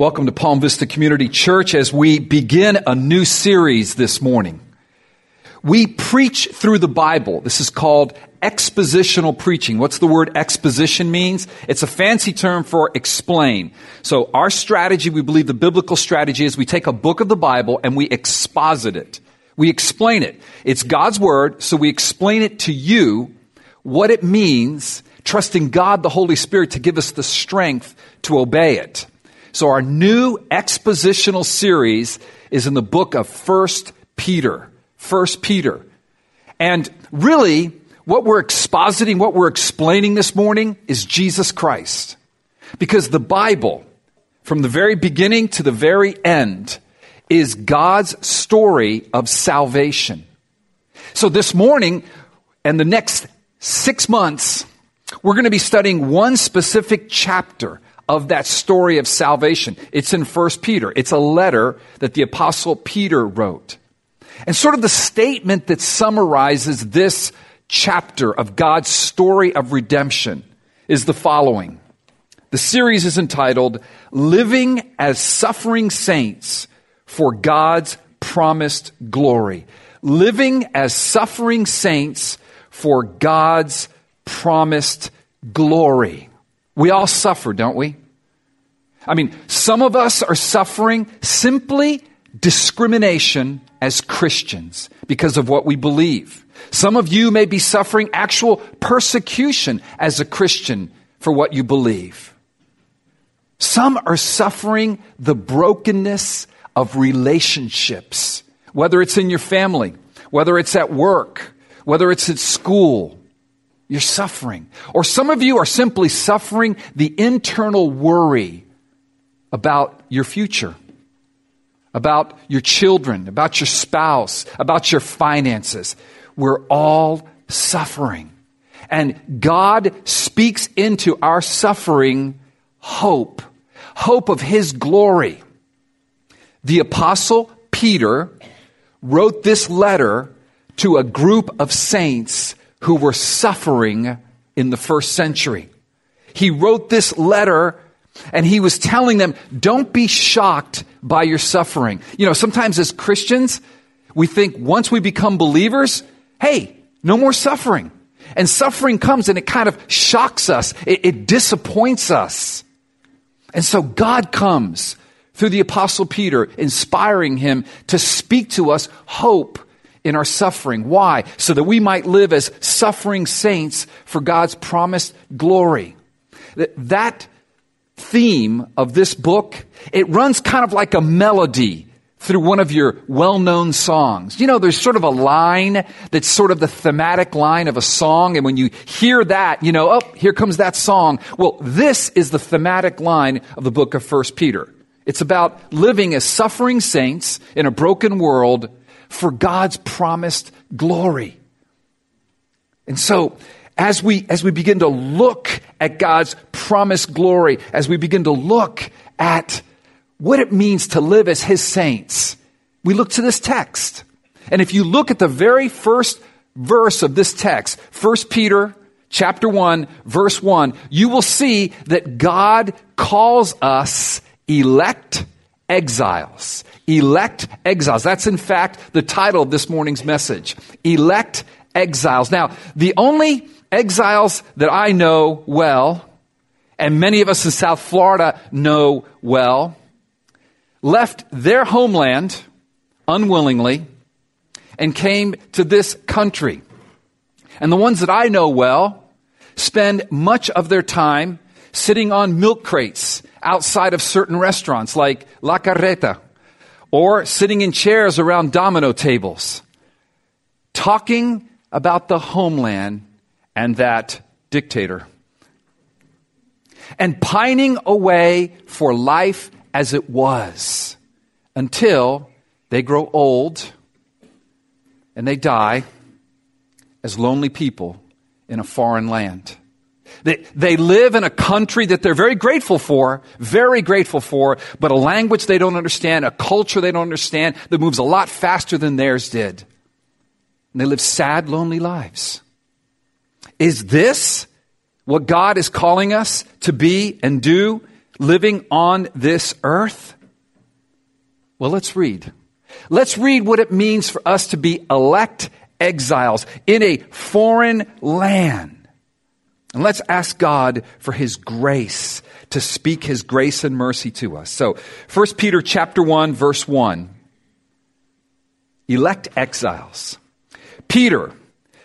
Welcome to Palm Vista Community Church as we begin a new series this morning. We preach through the Bible. This is called expositional preaching. What's the word exposition means? It's a fancy term for explain. So our strategy, we believe the biblical strategy is we take a book of the Bible and we exposit it. We explain it. It's God's word, so we explain it to you, what it means, trusting God, the Holy Spirit, to give us the strength to obey it. So our new expositional series is in the book of First Peter. First Peter. And really, what we're expositing, what we're explaining this morning is Jesus Christ. Because the Bible, from the very beginning to the very end, is God's story of salvation. So this morning and the next six months, we're going to be studying one specific chapter of that story of salvation. It's in 1 Peter. It's a letter that the apostle Peter wrote. And sort of the statement that summarizes this chapter of God's story of redemption is the following. The series is entitled Living as Suffering Saints for God's Promised Glory. Living as Suffering Saints for God's Promised Glory. We all suffer, don't we? I mean, some of us are suffering simply discrimination as Christians because of what we believe. Some of you may be suffering actual persecution as a Christian for what you believe. Some are suffering the brokenness of relationships, whether it's in your family, whether it's at work, whether it's at school. You're suffering. Or some of you are simply suffering the internal worry about your future, about your children, about your spouse, about your finances. We're all suffering. And God speaks into our suffering hope, hope of His glory. The Apostle Peter wrote this letter to a group of saints who were suffering in the first century. He wrote this letter and he was telling them, don't be shocked by your suffering. You know, sometimes as Christians, we think once we become believers, hey, no more suffering. And suffering comes and it kind of shocks us. It, it disappoints us. And so God comes through the apostle Peter, inspiring him to speak to us hope in our suffering. Why? So that we might live as suffering saints for God's promised glory. That theme of this book, it runs kind of like a melody through one of your well-known songs. You know, there's sort of a line that's sort of the thematic line of a song, and when you hear that, you know, oh, here comes that song. Well, this is the thematic line of the book of First Peter. It's about living as suffering saints in a broken world for God's promised glory. And so, as we, as we begin to look at God's promised glory, as we begin to look at what it means to live as His saints, we look to this text. And if you look at the very first verse of this text, 1 Peter chapter 1, verse 1, you will see that God calls us elect exiles. Elect exiles. That's in fact the title of this morning's message. Elect exiles. Now, the only exiles that I know well, and many of us in South Florida know well, left their homeland unwillingly and came to this country. And the ones that I know well spend much of their time sitting on milk crates outside of certain restaurants like La Carreta or sitting in chairs around domino tables, talking about the homeland and that dictator. And pining away for life as it was until they grow old and they die as lonely people in a foreign land. They, they live in a country that they're very grateful for, very grateful for, but a language they don't understand, a culture they don't understand that moves a lot faster than theirs did. And they live sad, lonely lives. Is this what God is calling us to be and do? living on this earth? Well, let's read. Let's read what it means for us to be elect exiles in a foreign land. And let's ask God for his grace to speak his grace and mercy to us. So, 1 Peter chapter 1 verse 1. Elect exiles. Peter,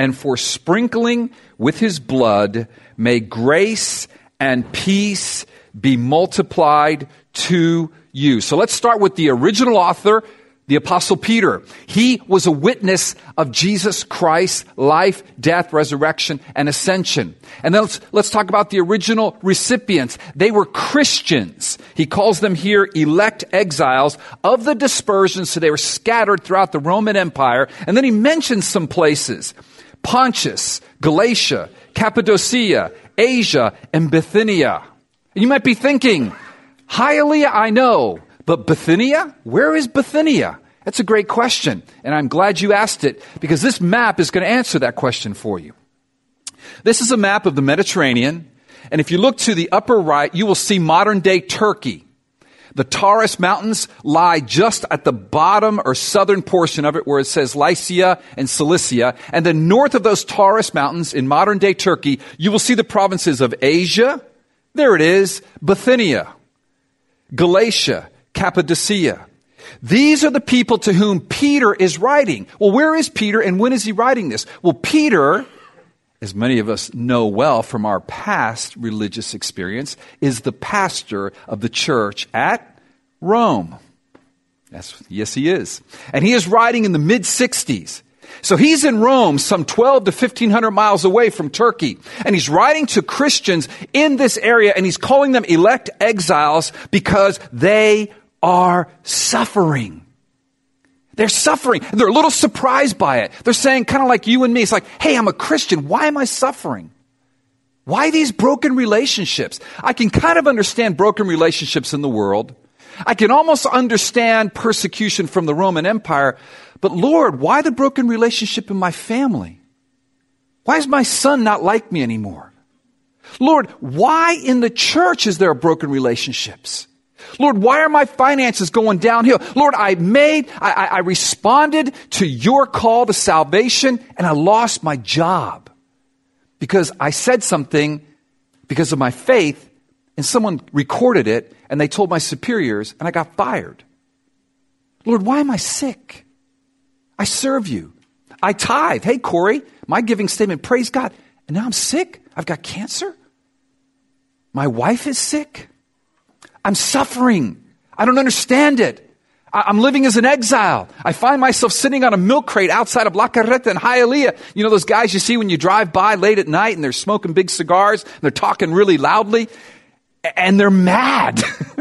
and for sprinkling with his blood, may grace and peace be multiplied to you. So let's start with the original author, the apostle Peter. He was a witness of Jesus Christ's life, death, resurrection, and ascension. And then let's, let's talk about the original recipients. They were Christians. He calls them here elect exiles of the dispersion, so they were scattered throughout the Roman Empire. And then he mentions some places. Pontus, Galatia, Cappadocia, Asia, and Bithynia. You might be thinking, Hialeah, I know. But Bithynia? Where is Bithynia? That's a great question. And I'm glad you asked it because this map is going to answer that question for you. This is a map of the Mediterranean. And if you look to the upper right, you will see modern day Turkey. The Taurus Mountains lie just at the bottom or southern portion of it where it says Lycia and Cilicia. And then north of those Taurus Mountains in modern day Turkey, you will see the provinces of Asia. There it is. Bithynia, Galatia, Cappadocia. These are the people to whom Peter is writing. Well, where is Peter and when is he writing this? Well, Peter, as many of us know well from our past religious experience, is the pastor of the church at Rome. Yes, he is. And he is writing in the mid 60s. So he's in Rome, some 12 to 1500 miles away from Turkey. And he's writing to Christians in this area and he's calling them elect exiles because they are suffering. They're suffering. They're a little surprised by it. They're saying, kind of like you and me, it's like, hey, I'm a Christian. Why am I suffering? Why these broken relationships? I can kind of understand broken relationships in the world. I can almost understand persecution from the Roman Empire. But Lord, why the broken relationship in my family? Why is my son not like me anymore? Lord, why in the church is there broken relationships? Lord, why are my finances going downhill? Lord, I made, I, I, I responded to your call to salvation and I lost my job because I said something because of my faith and someone recorded it and they told my superiors and I got fired. Lord, why am I sick? I serve you. I tithe. Hey, Corey, my giving statement, praise God. And now I'm sick. I've got cancer. My wife is sick. I'm suffering. I don't understand it. I'm living as an exile. I find myself sitting on a milk crate outside of La Carreta in Hialeah. You know those guys you see when you drive by late at night and they're smoking big cigars and they're talking really loudly and they're mad.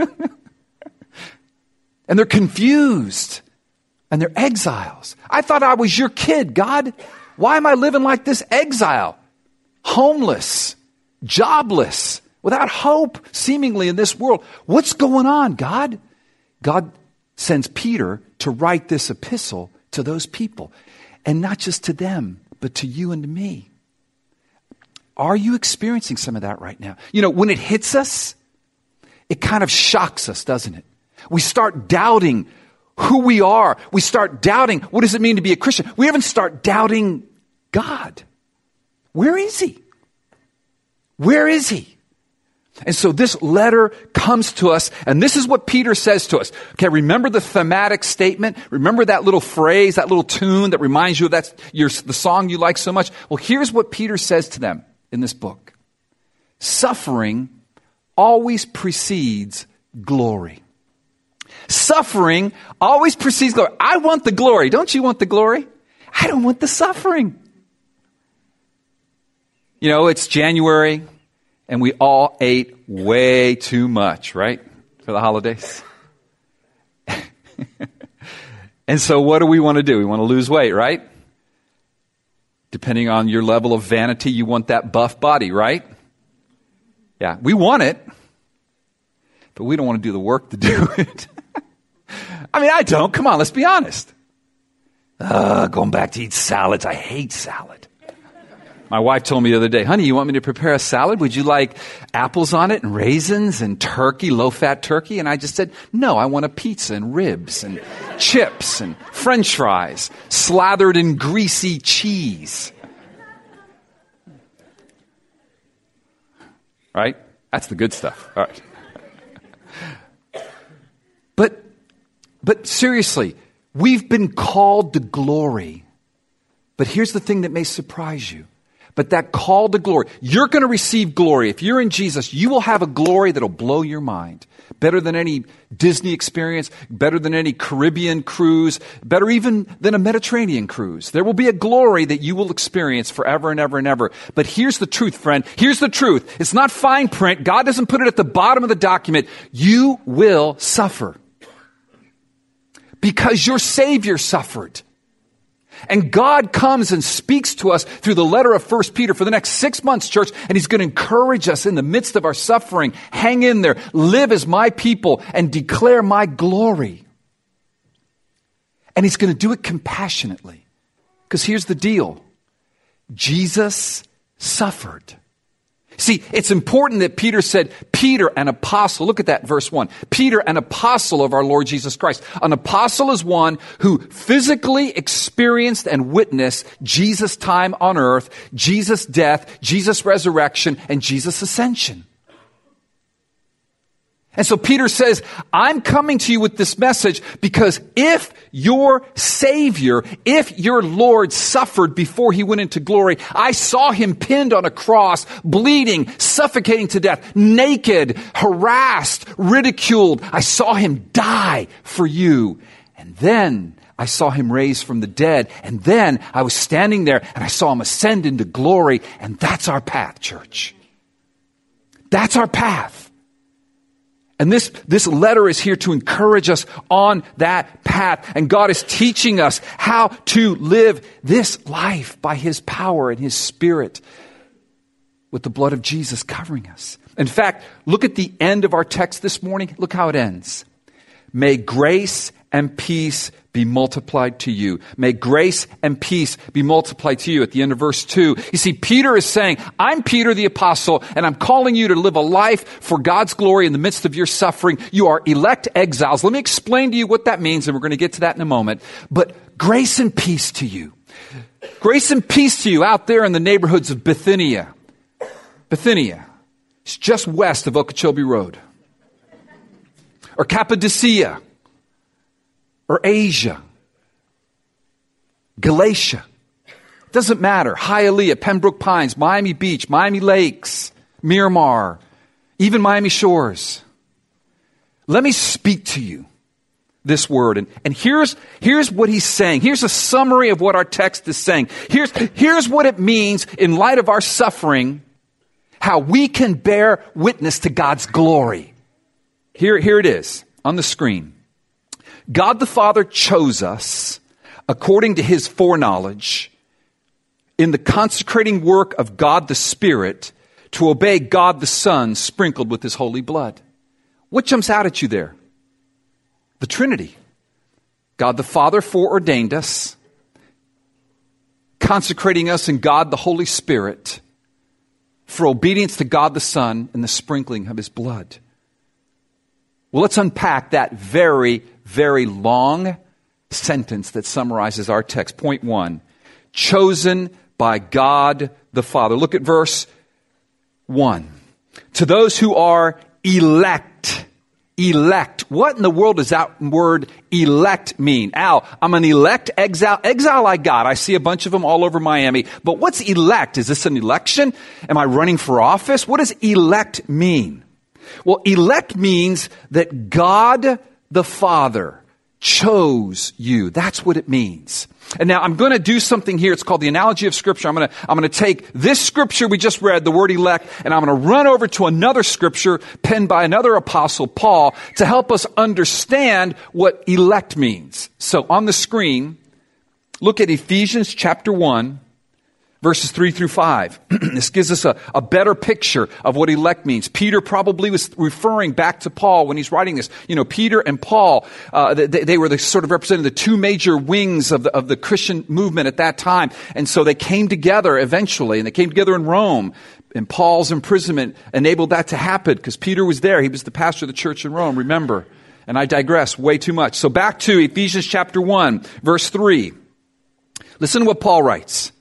and they're confused and they're exiles. I thought I was your kid, God. Why am I living like this exile? Homeless, jobless, without hope, seemingly in this world. What's going on, God? God sends Peter to write this epistle to those people, and not just to them, but to you and to me. Are you experiencing some of that right now? You know, when it hits us, it kind of shocks us, doesn't it? We start doubting who we are. We start doubting what does it mean to be a Christian? We even start doubting God. Where is He? Where is He? And so this letter comes to us, and this is what Peter says to us. Okay, remember the thematic statement? Remember that little phrase, that little tune that reminds you of that, your, the song you like so much? Well, here's what Peter says to them in this book. Suffering always precedes glory. Suffering always precedes glory. I want the glory. Don't you want the glory? I don't want the suffering. You know, it's January and we all ate way too much, right? For the holidays. And so, what do we want to do? We want to lose weight, right? Depending on your level of vanity, you want that buff body, right? Yeah, we want it, but we don't want to do the work to do it. I mean, I don't. Come on, let's be honest. Uh, going back to eat salads. I hate salad. My wife told me the other day, honey, you want me to prepare a salad? Would you like apples on it and raisins and turkey, low fat turkey? And I just said, no, I want a pizza and ribs and chips and french fries slathered in greasy cheese. Right? That's the good stuff. All right. But, but seriously, we've been called to glory. But here's the thing that may surprise you but that call to glory, you're going to receive glory. If you're in Jesus, you will have a glory that'll blow your mind. Better than any Disney experience, better than any Caribbean cruise, better even than a Mediterranean cruise. There will be a glory that you will experience forever and ever and ever. But here's the truth, friend. Here's the truth. It's not fine print. God doesn't put it at the bottom of the document. You will suffer. Because your Savior suffered. And God comes and speaks to us through the letter of 1 Peter for the next six months, church, and He's going to encourage us in the midst of our suffering. Hang in there, live as my people, and declare my glory. And He's going to do it compassionately. Because here's the deal Jesus suffered. See, it's important that Peter said, Peter, an apostle. Look at that, verse 1. Peter, an apostle of our Lord Jesus Christ. An apostle is one who physically experienced and witnessed Jesus' time on earth, Jesus' death, Jesus' resurrection, and Jesus' ascension. And so Peter says, I'm coming to you with this message because if your Savior, if your Lord suffered before he went into glory, I saw him pinned on a cross, bleeding, suffocating to death, naked, harassed, ridiculed. I saw him die for you. And then I saw him raised from the dead. And then I was standing there and I saw him ascend into glory. And that's our path, church. That's our path. And this, this letter is here to encourage us on that path. And God is teaching us how to live this life by His power and His Spirit with the blood of Jesus covering us. In fact, look at the end of our text this morning. Look how it ends. May grace and peace be multiplied to you. May grace and peace be multiplied to you. At the end of verse 2, you see, Peter is saying, I'm Peter the apostle, and I'm calling you to live a life for God's glory in the midst of your suffering. You are elect exiles. Let me explain to you what that means, and we're going to get to that in a moment. But grace and peace to you. Grace and peace to you out there in the neighborhoods of Bithynia. Bithynia. It's just west of Okeechobee Road. Or Cappadocia or Asia, Galatia. Doesn't matter. Hialeah, Pembroke Pines, Miami Beach, Miami Lakes, Miramar, even Miami Shores. Let me speak to you this word. And, and here's, here's what he's saying. Here's a summary of what our text is saying. Here's, here's what it means in light of our suffering, how we can bear witness to God's glory. Here, here it is on the screen. God the Father chose us according to his foreknowledge in the consecrating work of God the Spirit to obey God the Son sprinkled with his holy blood. What jumps out at you there? The Trinity. God the Father foreordained us, consecrating us in God the Holy Spirit for obedience to God the Son and the sprinkling of his blood. Well, let's unpack that very, very long sentence that summarizes our text. Point one chosen by God the Father. Look at verse one. To those who are elect, elect. What in the world does that word elect mean? Al, I'm an elect exile. Exile I got. I see a bunch of them all over Miami. But what's elect? Is this an election? Am I running for office? What does elect mean? Well, elect means that God the Father chose you. That's what it means. And now I'm going to do something here. It's called the analogy of scripture. I'm going to, I'm going to take this scripture we just read, the word elect, and I'm going to run over to another scripture penned by another apostle, Paul, to help us understand what elect means. So on the screen, look at Ephesians chapter 1, verses 3 through 5. this gives us a, a better picture of what elect means. Peter probably was referring back to Paul when he's writing this. You know, Peter and Paul, uh, they, they, were the sort of representing the two major wings of the, of the Christian movement at that time. And so they came together eventually, and they came together in Rome. And Paul's imprisonment enabled that to happen because Peter was there. He was the pastor of the church in Rome, remember. And I digress way too much. So back to Ephesians chapter 1, verse 3. Listen to what Paul writes.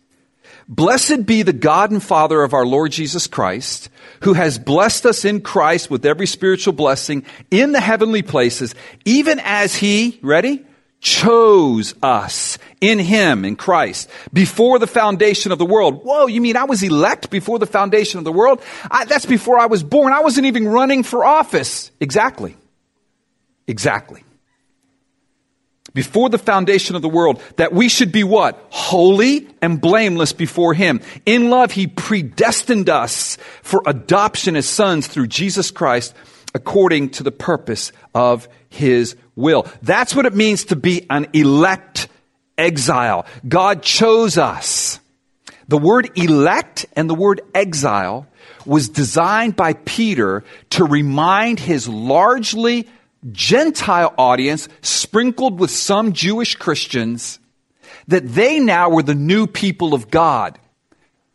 Blessed be the God and Father of our Lord Jesus Christ, who has blessed us in Christ with every spiritual blessing in the heavenly places, even as he, ready? Chose us in him, in Christ, before the foundation of the world. Whoa, you mean I was elect before the foundation of the world? I, that's before I was born. I wasn't even running for office. Exactly. Exactly before the foundation of the world that we should be what? Holy and blameless before Him. In love, He predestined us for adoption as sons through Jesus Christ according to the purpose of His will. That's what it means to be an elect exile. God chose us. The word elect and the word exile was designed by Peter to remind his largely Gentile audience, sprinkled with some Jewish Christians, that they now were the new people of God.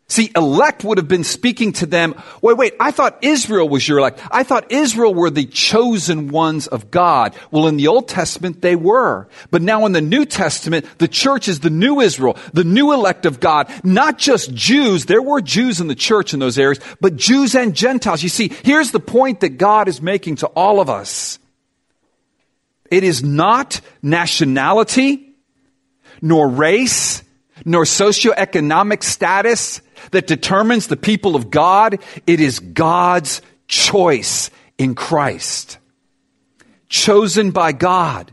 See, elect would have been speaking to them. Wait, wait, I thought Israel was your elect. I thought Israel were the chosen ones of God. Well, in the Old Testament, they were. But now in the New Testament, the church is the new Israel, the new elect of God. Not just Jews. There were Jews in the church in those areas, but Jews and Gentiles. You see, here's the point that God is making to all of us. It is not nationality, nor race, nor socioeconomic status that determines the people of God. It is God's choice in Christ. Chosen by God.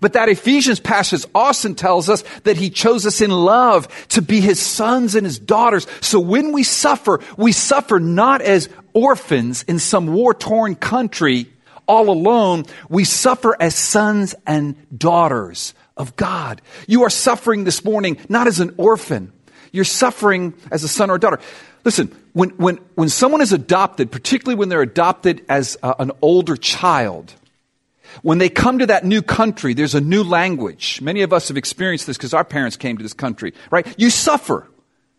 But that Ephesians passage also tells us that he chose us in love to be his sons and his daughters. So when we suffer, we suffer not as orphans in some war torn country, all alone, we suffer as sons and daughters of God. You are suffering this morning not as an orphan. You're suffering as a son or a daughter. Listen, when, when, when someone is adopted, particularly when they're adopted as a, an older child, when they come to that new country, there's a new language. Many of us have experienced this because our parents came to this country, right? You suffer.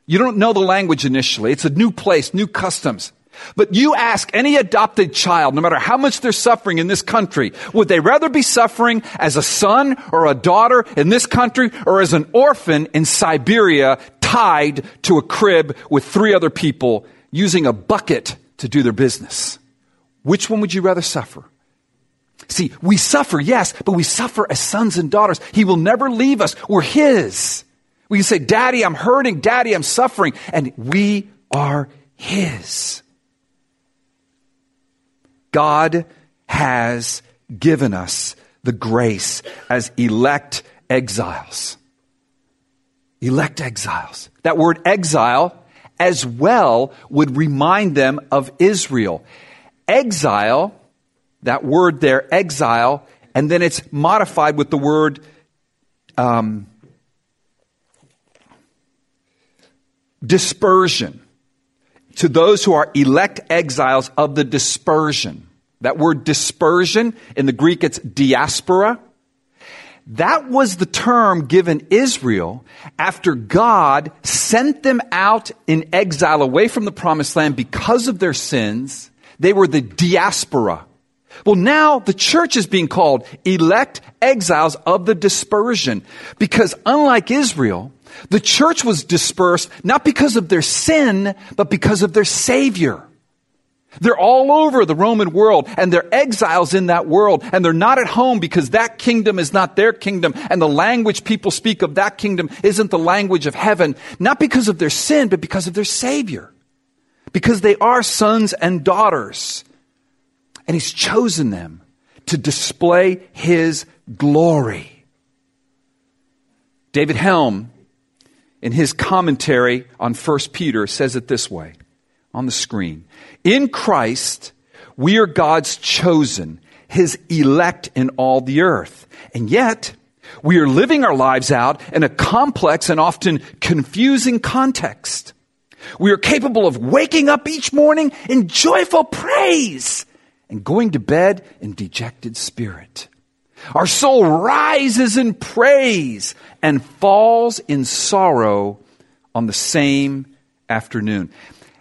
You don't know the language initially. It's a new place, new customs. But you ask any adopted child, no matter how much they're suffering in this country, would they rather be suffering as a son or a daughter in this country or as an orphan in Siberia tied to a crib with three other people using a bucket to do their business? Which one would you rather suffer? See, we suffer, yes, but we suffer as sons and daughters. He will never leave us. We're His. We can say, Daddy, I'm hurting. Daddy, I'm suffering. And we are His. God has given us the grace as elect exiles. Elect exiles. That word exile as well would remind them of Israel. Exile, that word there, exile, and then it's modified with the word um, dispersion to those who are elect exiles of the dispersion. That word dispersion, in the Greek it's diaspora. That was the term given Israel after God sent them out in exile away from the promised land because of their sins. They were the diaspora. Well, now the church is being called elect exiles of the dispersion because unlike Israel, the church was dispersed not because of their sin, but because of their Savior. They're all over the Roman world and they're exiles in that world and they're not at home because that kingdom is not their kingdom and the language people speak of that kingdom isn't the language of heaven, not because of their sin, but because of their Savior. Because they are sons and daughters. And He's chosen them to display His glory David Helm, in his commentary on 1 Peter, says it this way on the screen. In Christ, we are God's chosen, his elect in all the earth. And yet, we are living our lives out in a complex and often confusing context. We are capable of waking up each morning in joyful praise and going to bed in dejected spirit. Our soul rises in praise and falls in sorrow on the same afternoon.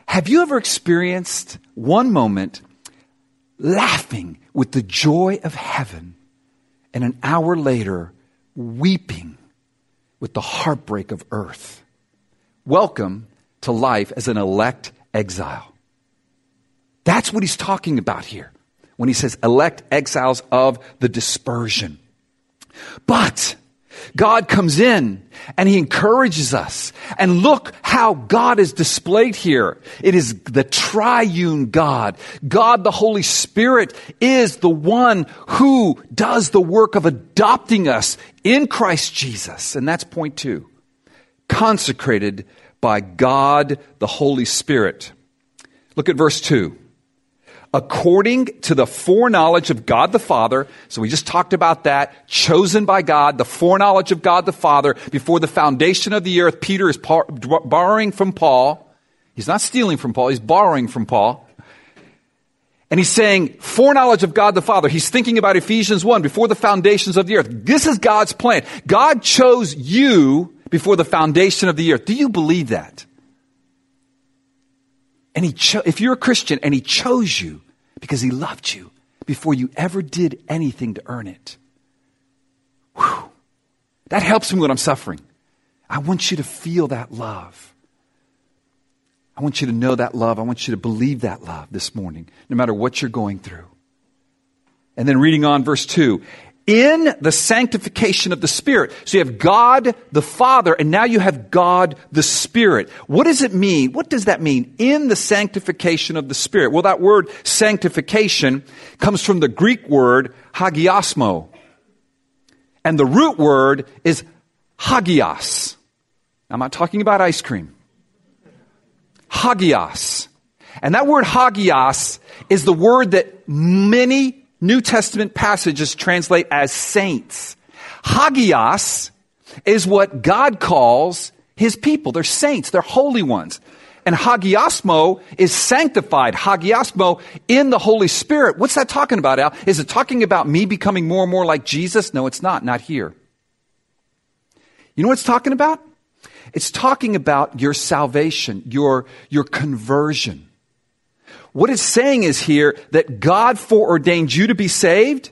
Have you ever experienced one moment laughing with the joy of heaven and an hour later weeping with the heartbreak of earth? Welcome to life as an elect exile. That's what he's talking about here when he says elect exiles of the dispersion. But God comes in and he encourages us. And look how God is displayed here. It is the triune God. God the Holy Spirit is the one who does the work of adopting us in Christ Jesus. And that's point two. Consecrated by God the Holy Spirit. Look at verse two according to the foreknowledge of God the Father. So we just talked about that. Chosen by God, the foreknowledge of God the Father before the foundation of the earth. Peter is par- borrowing from Paul. He's not stealing from Paul, he's borrowing from Paul. And he's saying, foreknowledge of God the Father. He's thinking about Ephesians 1, before the foundations of the earth. This is God's plan. God chose you before the foundation of the earth. Do you believe that? And he cho- if you're a Christian and he chose you because he loved you before you ever did anything to earn it. Whew. That helps me when I'm suffering. I want you to feel that love. I want you to know that love. I want you to believe that love this morning, no matter what you're going through. And then reading on verse 2 in the sanctification of the Spirit. So you have God the Father, and now you have God the Spirit. What does it mean? What does that mean? In the sanctification of the Spirit. Well, that word sanctification comes from the Greek word hagiasmo. And the root word is hagios. I'm not talking about ice cream. Hagios. And that word hagios is the word that many New Testament passages translate as saints. Hagios is what God calls his people. They're saints, they're holy ones. And hagiosmo is sanctified. Hagiosmo in the Holy Spirit. What's that talking about, Al? Is it talking about me becoming more and more like Jesus? No, it's not. Not here. You know what it's talking about? It's talking about your salvation, your, your conversion. What it's saying is here that God foreordained you to be saved,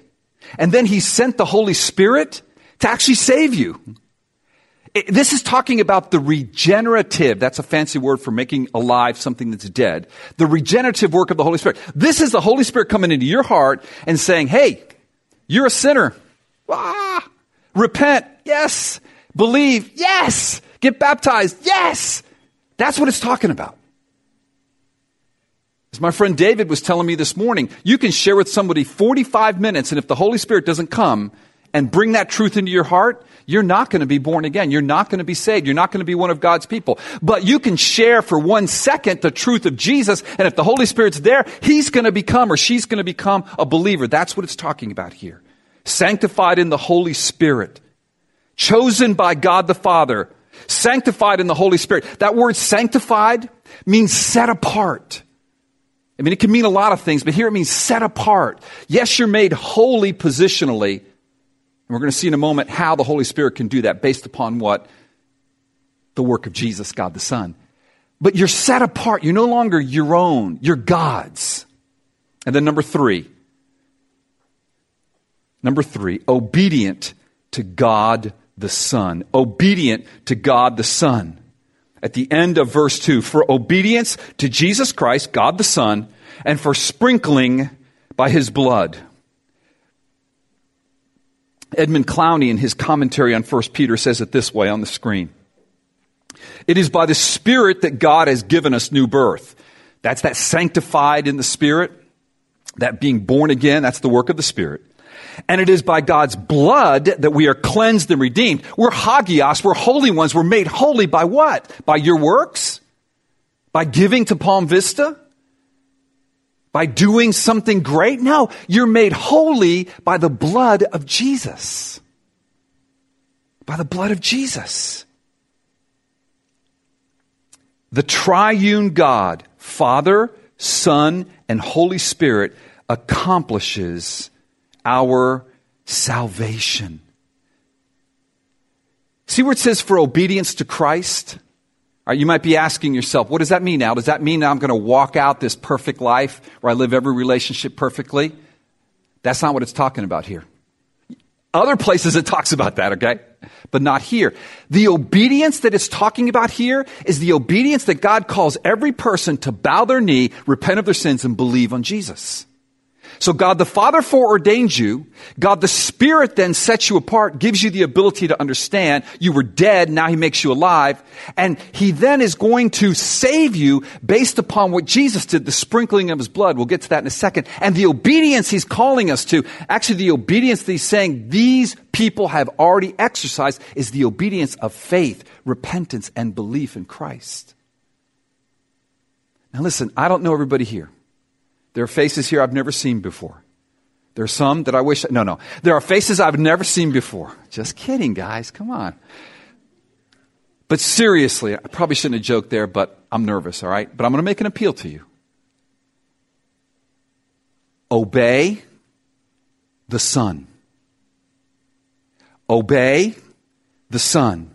and then He sent the Holy Spirit to actually save you. It, this is talking about the regenerative, that's a fancy word for making alive something that's dead. The regenerative work of the Holy Spirit. This is the Holy Spirit coming into your heart and saying, hey, you're a sinner. Ah, repent. Yes. Believe. Yes. Get baptized. Yes. That's what it's talking about. As my friend David was telling me this morning, you can share with somebody 45 minutes, and if the Holy Spirit doesn't come and bring that truth into your heart, you're not going to be born again. You're not going to be saved. You're not going to be one of God's people. But you can share for one second the truth of Jesus, and if the Holy Spirit's there, He's going to become or she's going to become a believer. That's what it's talking about here. Sanctified in the Holy Spirit. Chosen by God the Father. Sanctified in the Holy Spirit. That word sanctified means set apart. I mean, it can mean a lot of things, but here it means set apart. Yes, you're made holy positionally. And we're going to see in a moment how the Holy Spirit can do that based upon what? The work of Jesus, God the Son. But you're set apart. You're no longer your own. You're God's. And then number three. Number three, obedient to God the Son. Obedient to God the Son at the end of verse 2 for obedience to Jesus Christ, God the Son, and for sprinkling by his blood. Edmund Clowney, in his commentary on 1 Peter, says it this way on the screen It is by the Spirit that God has given us new birth. That's that sanctified in the Spirit, that being born again, that's the work of the Spirit. And it is by God's blood that we are cleansed and redeemed. We're hagios, we're holy ones. We're made holy by what? By your works? By giving to Palm Vista? By doing something great? No, you're made holy by the blood of Jesus. By the blood of Jesus. The triune God, Father, Son, and Holy Spirit accomplishes our salvation. See where it says for obedience to Christ? You might be asking yourself, what does that mean now? Does that mean I'm going to walk out this perfect life where I live every relationship perfectly? That's not what it's talking about here. Other places it talks about that, okay? But not here. The obedience that it's talking about here is the obedience that God calls every person to bow their knee, repent of their sins, and believe on Jesus. So God the Father foreordains you. God the Spirit then sets you apart, gives you the ability to understand you were dead, now He makes you alive. And He then is going to save you based upon what Jesus did, the sprinkling of His blood. We'll get to that in a second. And the obedience He's calling us to, actually the obedience that He's saying these people have already exercised is the obedience of faith, repentance, and belief in Christ. Now listen, I don't know everybody here. There are faces here I've never seen before. There are some that I wish, no, no. There are faces I've never seen before. Just kidding, guys. Come on. But seriously, I probably shouldn't have joked there, but I'm nervous, all right? But I'm going to make an appeal to you. Obey the Son. Obey the Son.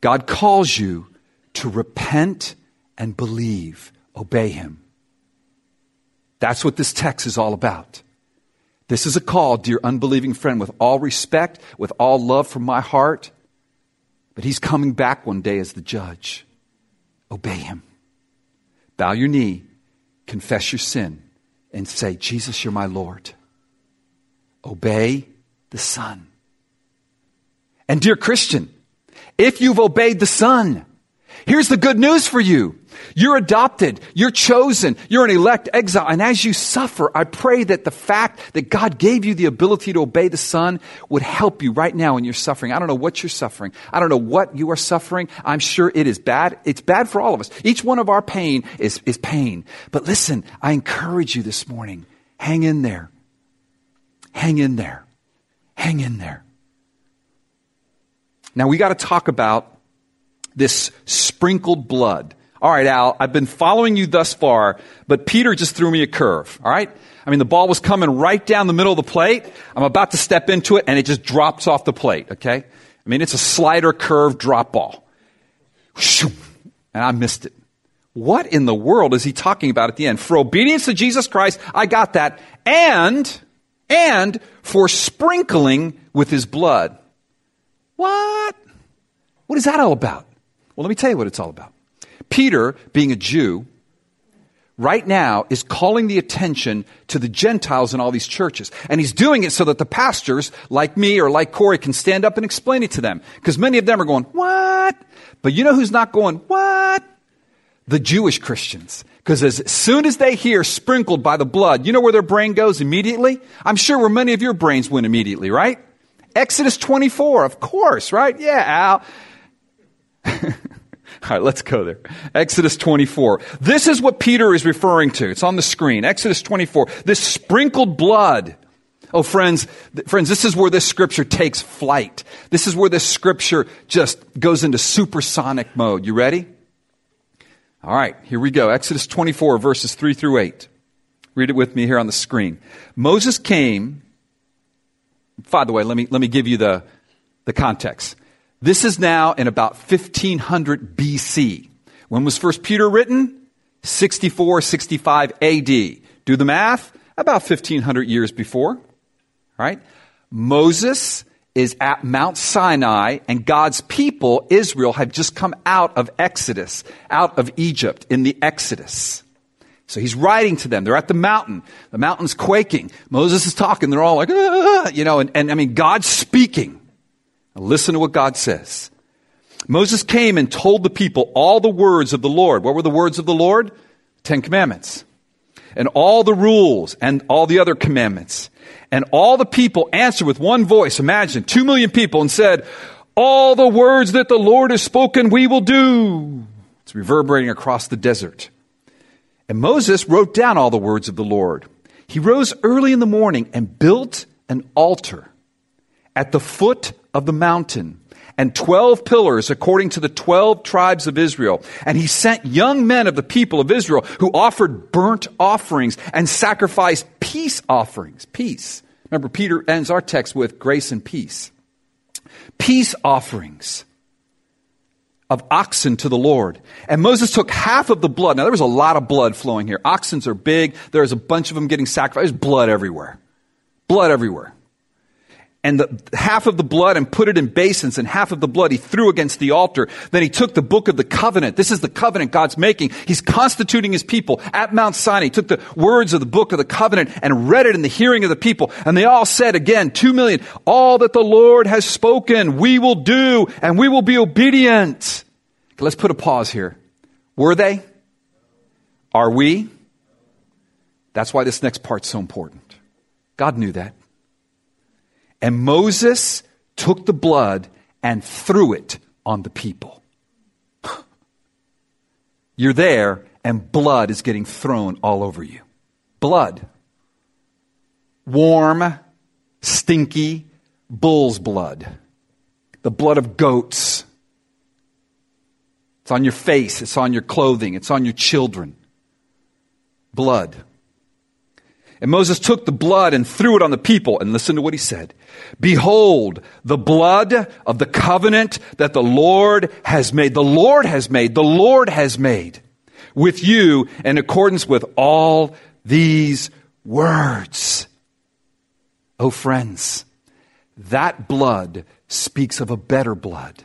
God calls you to repent and believe. Obey Him. That's what this text is all about. This is a call, dear unbelieving friend, with all respect, with all love from my heart. But he's coming back one day as the judge. Obey him. Bow your knee, confess your sin, and say, Jesus, you're my Lord. Obey the Son. And dear Christian, if you've obeyed the Son, here's the good news for you. You're adopted. You're chosen. You're an elect exile. And as you suffer, I pray that the fact that God gave you the ability to obey the Son would help you right now in your suffering. I don't know what you're suffering. I don't know what you are suffering. I'm sure it is bad. It's bad for all of us. Each one of our pain is, is pain. But listen, I encourage you this morning. Hang in there. Hang in there. Hang in there. Now we got to talk about this sprinkled blood. All right, Al, I've been following you thus far, but Peter just threw me a curve. All right? I mean, the ball was coming right down the middle of the plate. I'm about to step into it, and it just drops off the plate, okay? I mean, it's a slider curve drop ball. And I missed it. What in the world is he talking about at the end? For obedience to Jesus Christ, I got that. And, and for sprinkling with his blood. What? What is that all about? Well, let me tell you what it's all about. Peter, being a Jew, right now is calling the attention to the Gentiles in all these churches. And he's doing it so that the pastors, like me or like Corey, can stand up and explain it to them. Because many of them are going, What? But you know who's not going, What? The Jewish Christians. Because as soon as they hear sprinkled by the blood, you know where their brain goes immediately? I'm sure where many of your brains went immediately, right? Exodus 24, of course, right? Yeah, Al. All right, let's go there. Exodus 24. This is what Peter is referring to. It's on the screen. Exodus 24. This sprinkled blood. Oh, friends, th- friends, this is where this scripture takes flight. This is where this scripture just goes into supersonic mode. You ready? All right, here we go. Exodus 24, verses 3 through 8. Read it with me here on the screen. Moses came. By the way, let me, let me give you the, the context. This is now in about 1500 BC. When was 1 Peter written? 64, 65 AD. Do the math. About 1500 years before. Right? Moses is at Mount Sinai and God's people, Israel, have just come out of Exodus, out of Egypt in the Exodus. So he's writing to them. They're at the mountain. The mountain's quaking. Moses is talking. They're all like, ah, you know, and, and I mean, God's speaking. Listen to what God says. Moses came and told the people all the words of the Lord. What were the words of the Lord? Ten Commandments. And all the rules and all the other commandments. And all the people answered with one voice. Imagine, two million people and said, all the words that the Lord has spoken, we will do. It's reverberating across the desert. And Moses wrote down all the words of the Lord. He rose early in the morning and built an altar at the foot of the mountain and 12 pillars according to the 12 tribes of Israel. And he sent young men of the people of Israel who offered burnt offerings and sacrificed peace offerings. Peace. Remember, Peter ends our text with grace and peace. Peace offerings of oxen to the Lord. And Moses took half of the blood. Now, there was a lot of blood flowing here. Oxens are big. There's a bunch of them getting sacrificed. There's blood everywhere. Blood everywhere and the, half of the blood and put it in basins, and half of the blood he threw against the altar. Then he took the book of the covenant. This is the covenant God's making. He's constituting his people at Mount Sinai. He took the words of the book of the covenant and read it in the hearing of the people. And they all said again, two million, all that the Lord has spoken, we will do, and we will be obedient. Okay, let's put a pause here. Were they? Are we? That's why this next part's so important. God knew that. And Moses took the blood and threw it on the people. You're there, and blood is getting thrown all over you. Blood. Warm, stinky, bull's blood. The blood of goats. It's on your face, it's on your clothing, it's on your children. Blood. And Moses took the blood and threw it on the people. And listen to what he said. Behold, the blood of the covenant that the Lord has made. The Lord has made. The Lord has made with you in accordance with all these words. Oh, friends, that blood speaks of a better blood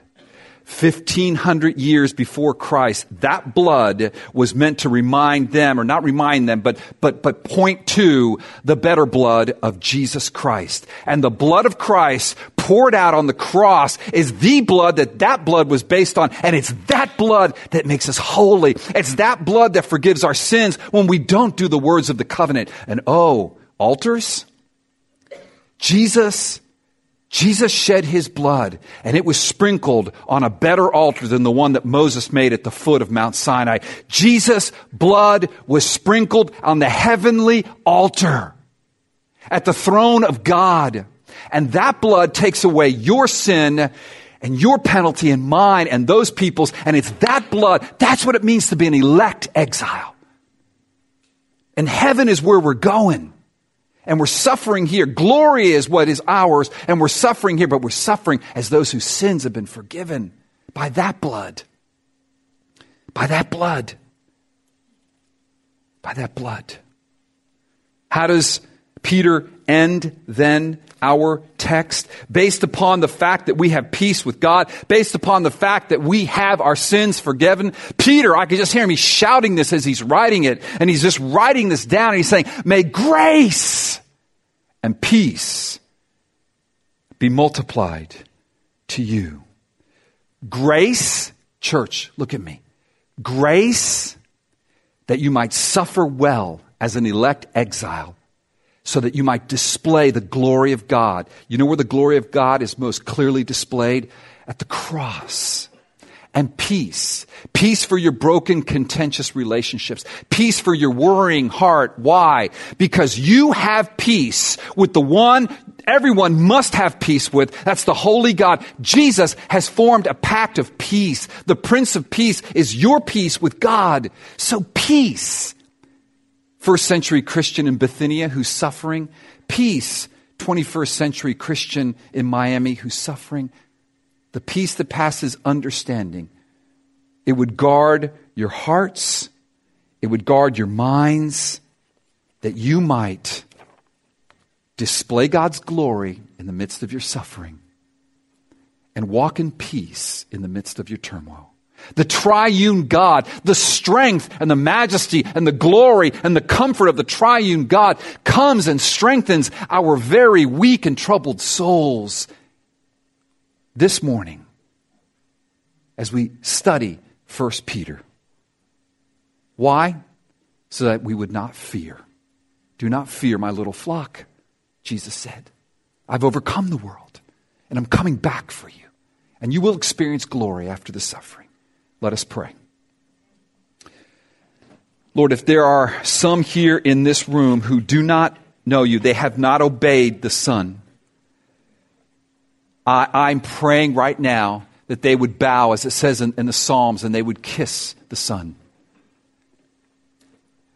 1500 years before Christ, that blood was meant to remind them, or not remind them, but, but, but point to the better blood of Jesus Christ. And the blood of Christ poured out on the cross is the blood that that blood was based on. And it's that blood that makes us holy. It's that blood that forgives our sins when we don't do the words of the covenant. And oh, altars? Jesus Jesus shed his blood and it was sprinkled on a better altar than the one that Moses made at the foot of Mount Sinai. Jesus' blood was sprinkled on the heavenly altar at the throne of God. And that blood takes away your sin and your penalty and mine and those people's. And it's that blood. That's what it means to be an elect exile. And heaven is where we're going. And we're suffering here. Glory is what is ours, and we're suffering here, but we're suffering as those whose sins have been forgiven by that blood. By that blood. By that blood. How does Peter end then our text based upon the fact that we have peace with God, based upon the fact that we have our sins forgiven. Peter, I can just hear him, he's shouting this as he's writing it, and he's just writing this down, and he's saying, May grace and peace be multiplied to you. Grace, church, look at me. Grace that you might suffer well as an elect exile so that you might display the glory of God. You know where the glory of God is most clearly displayed? At the cross. And peace. Peace for your broken, contentious relationships. Peace for your worrying heart. Why? Because you have peace with the one everyone must have peace with. That's the holy God. Jesus has formed a pact of peace. The Prince of Peace is your peace with God. So peace first century Christian in Bithynia who's suffering. Peace, 21st century Christian in Miami who's suffering. The peace that passes understanding. It would guard your hearts, it would guard your minds, that you might display God's glory in the midst of your suffering and walk in peace in the midst of your turmoil. The triune God, the strength and the majesty and the glory and the comfort of the triune God comes and strengthens our very weak and troubled souls. This morning, as we study 1 Peter. Why? So that we would not fear. Do not fear, my little flock. Jesus said. I've overcome the world, and I'm coming back for you. And you will experience glory after the suffering. Let us pray. Lord, if there are some here in this room who do not know you, they have not obeyed the Son, I, am praying right now that they would bow, as it says in, in the Psalms, and they would kiss the Son.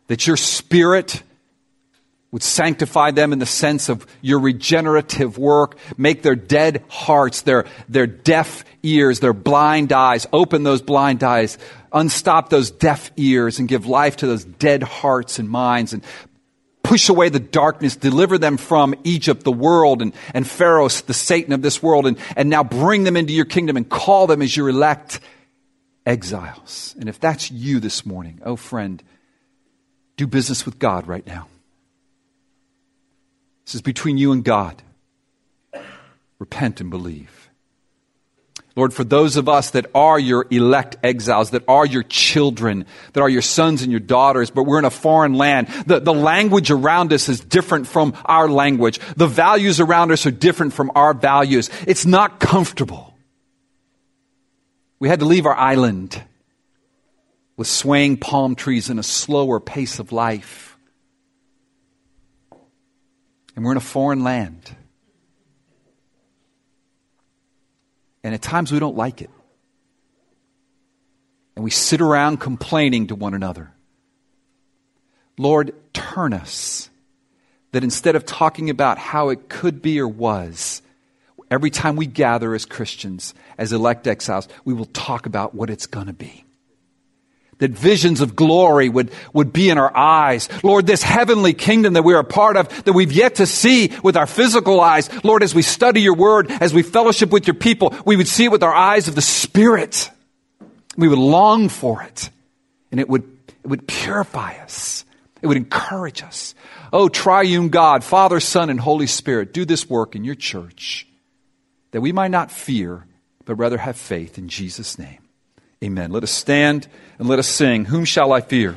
That your Spirit would sanctify them in the sense of your regenerative work, make their dead hearts, their, their deaf ears, their blind eyes, open those blind eyes, unstop those deaf ears, and give life to those dead hearts and minds, and push away the darkness, deliver them from Egypt, the world, and, and Pharaoh, the Satan of this world, and, and now bring them into your kingdom and call them as your elect exiles. And if that's you this morning, oh friend, do business with God right now. This is between you and God. Repent and believe. Lord, for those of us that are your elect exiles, that are your children, that are your sons and your daughters, but we're in a foreign land, the, the language around us is different from our language. The values around us are different from our values. It's not comfortable. We had to leave our island with swaying palm trees and a slower pace of life and we're in a foreign land. And at times we don't like it. And we sit around complaining to one another. Lord, turn us that instead of talking about how it could be or was, every time we gather as Christians, as elect exiles, we will talk about what it's going to be that visions of glory would, would be in our eyes. Lord, this heavenly kingdom that we are a part of, that we've yet to see with our physical eyes. Lord, as we study your word, as we fellowship with your people, we would see it with our eyes of the Spirit. We would long for it. And it would, it would purify us. It would encourage us. Oh, triune God, Father, Son, and Holy Spirit, do this work in your church that we might not fear, but rather have faith in Jesus' name. Amen. Let us stand and let us sing, Whom shall I fear?